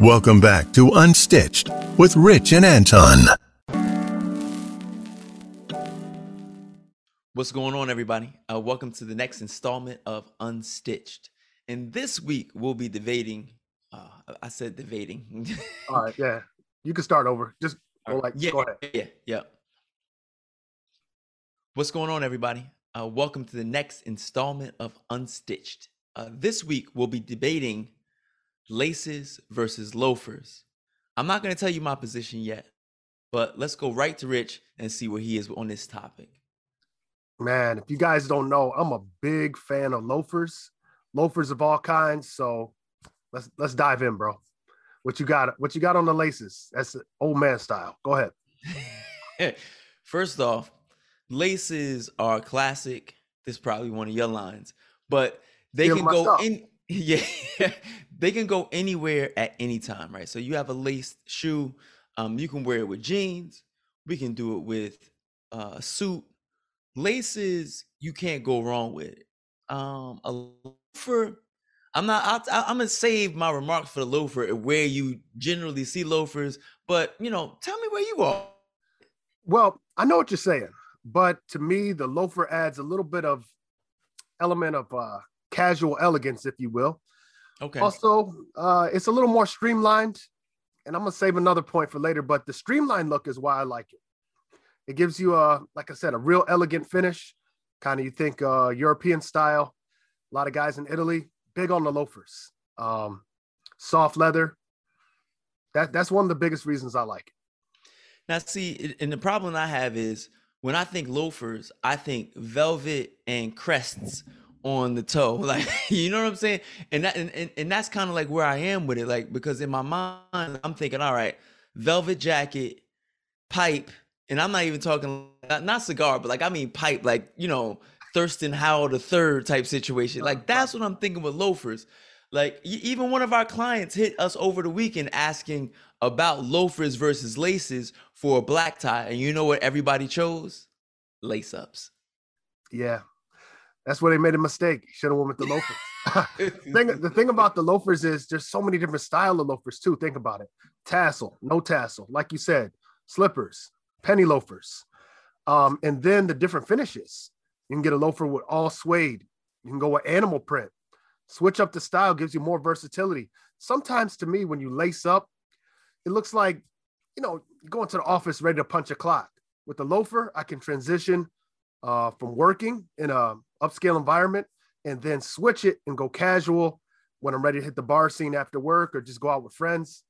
Welcome back to Unstitched with Rich and Anton. What's going on, everybody? Uh, welcome to the next installment of Unstitched. And this week we'll be debating. Uh, I said debating. All right, yeah. You can start over. Just go like, yeah, go ahead. yeah, yeah. What's going on, everybody? Uh, welcome to the next installment of Unstitched. Uh, this week we'll be debating laces versus loafers. I'm not going to tell you my position yet, but let's go right to Rich and see where he is on this topic. Man, if you guys don't know, I'm a big fan of loafers, loafers of all kinds. So let's let's dive in, bro. What you got? What you got on the laces? That's old man style. Go ahead. First off, laces are classic. This is probably one of your lines, but they can go stuff. in. Yeah, they can go anywhere at any time, right? So you have a laced shoe. Um, you can wear it with jeans. We can do it with uh, a suit. Laces, you can't go wrong with it. Um, a loafer. I'm not. I'll, I'm gonna save my remarks for the loafer, where you generally see loafers. But you know, tell me where you are. Well, I know what you're saying, but to me, the loafer adds a little bit of element of uh, casual elegance, if you will. Okay. Also, uh, it's a little more streamlined, and I'm gonna save another point for later. But the streamlined look is why I like it. It gives you a, like I said, a real elegant finish. Kind of you think uh, European style. A lot of guys in Italy big on the loafers. Um, soft leather. That that's one of the biggest reasons I like it. Now, see, and the problem I have is when I think loafers, I think velvet and crests on the toe. Like, you know what I'm saying? And that and, and, and that's kind of like where I am with it. Like, because in my mind, I'm thinking, all right, velvet jacket, pipe, and I'm not even talking not, not cigar, but like I mean pipe, like you know, Thurston Howell the third type situation. Like that's what I'm thinking with loafers. Like even one of our clients hit us over the weekend asking about loafers versus laces for a black tie, and you know what everybody chose? Lace ups. Yeah, that's where they made a mistake. Should have went with the loafers. thing, the thing about the loafers is there's so many different style of loafers too. Think about it: tassel, no tassel, like you said, slippers, penny loafers, um, and then the different finishes. You can get a loafer with all suede. You can go with animal print. Switch up the style gives you more versatility. Sometimes to me, when you lace up, it looks like you know going to the office ready to punch a clock. With the loafer, I can transition uh, from working in a upscale environment and then switch it and go casual when I'm ready to hit the bar scene after work or just go out with friends.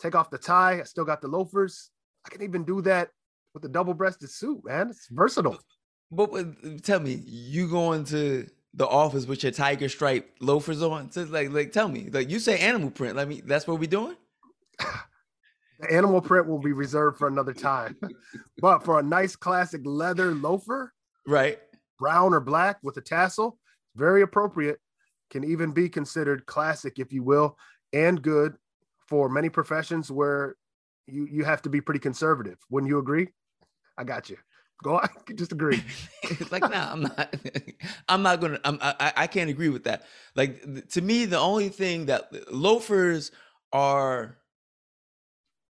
Take off the tie. I still got the loafers. I can even do that with a double breasted suit, man. It's versatile. But, but tell me, you going to the office with your tiger stripe loafers on? So like, like, tell me, like you say animal print. Let me. That's what we doing. The animal print will be reserved for another time. but for a nice classic leather loafer, Right. Brown or black with a tassel, very appropriate. Can even be considered classic, if you will, and good for many professions where you you have to be pretty conservative. Wouldn't you agree? I got you. Go on, just agree. It's like, no, I'm not. I'm not gonna. I'm, I I- can't agree with that. Like to me, the only thing that loafers are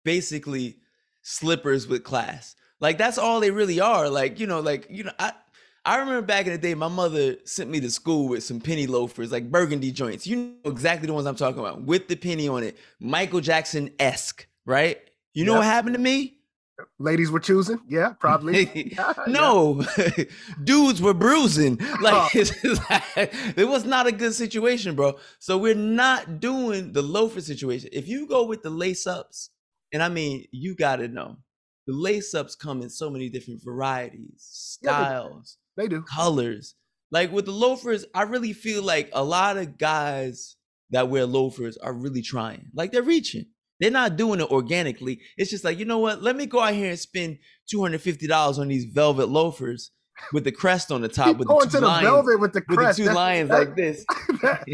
basically slippers with class. Like that's all they really are. Like you know, like you know, I I remember back in the day, my mother sent me to school with some penny loafers, like burgundy joints. You know exactly the ones I'm talking about, with the penny on it, Michael Jackson esque, right? You know Yep. what happened to me? Ladies were choosing, yeah, probably. No, dudes were bruising. Oh. Like, just like, it was not a good situation, bro. So we're not doing the loafer situation. If you go with the lace ups, and I mean, you got to know the lace ups come in so many different varieties, Yeah, they- styles, They do. colors. Like with the loafers, I really feel like a lot of guys that wear loafers are really trying. Like they're reaching. They're not doing it organically. It's just like, you know what? Let me go out here and spend $250 on these velvet loafers with the crest on the top Keep with going the to two the lions, velvet with the with the two That's- lions that- like this. that-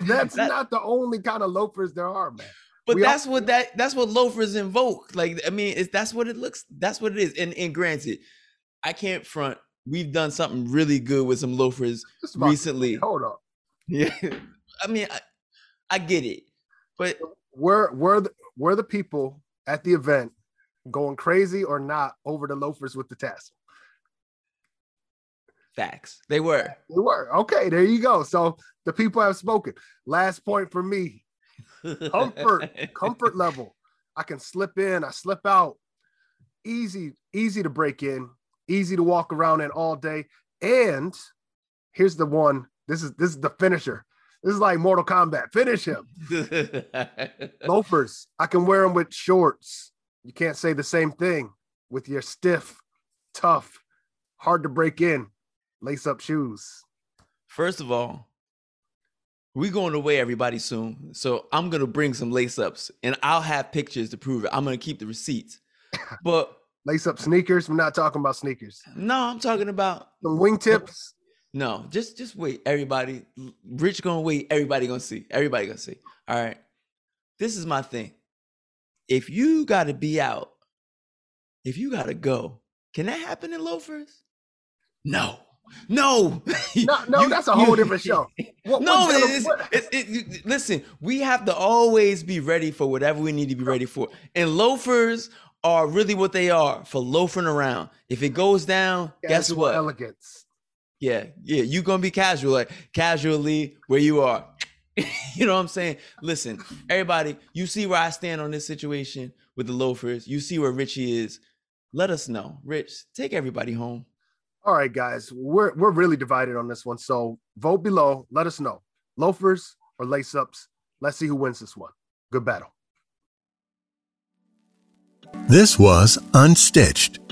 that's That- not the only kind of loafers there are, man. But We all- that's what that that's what loafers invoke. Like I mean, it's that's what it looks. That's what it is. And and granted, I can't front. We've done something really good with some loafers recently. Hold on. Yeah, I mean, I, I get it, but Were were the, were the people at the event going crazy or not over the loafers with the tassel? Facts. They were. They were. Okay, there you go. So the people have spoken. Last point for me. Comfort, comfort level. I can slip in, I slip out. Easy, easy to break in, easy to walk around in all day. And here's the one. This is this is the finisher. This is like Mortal Kombat. Finish him. Loafers. I can wear them with shorts. You can't say the same thing with your stiff, tough, hard to break in lace up shoes. First of all, we going away everybody soon. So I'm gonna bring some lace ups and I'll have pictures to prove it. I'm gonna keep the receipts. But lace up sneakers. We're not talking about sneakers. No, I'm talking about some wingtips. No, just just wait. Everybody, Rich gonna wait. Everybody gonna see. Everybody gonna see. All right. This is my thing. If you gotta be out, if you gotta go, can that happen in loafers? No. No, no, no, you, that's a whole you, different show. What, no, it's, it's, it, listen, we have to always be ready for whatever we need to be ready for. And loafers are really what they are for loafing around. If it goes down, Casual guess what? Elegance. Yeah, yeah, you're gonna be casual, like casually where you are. you know what I'm saying? Listen, everybody, you see where I stand on this situation with the loafers. You see where Richie is. Let us know. Rich, take everybody home. All right, guys, we're we're really divided on this one. So vote below. Let us know. Loafers or lace ups. Let's see who wins this one. Good battle. This was Unstitched.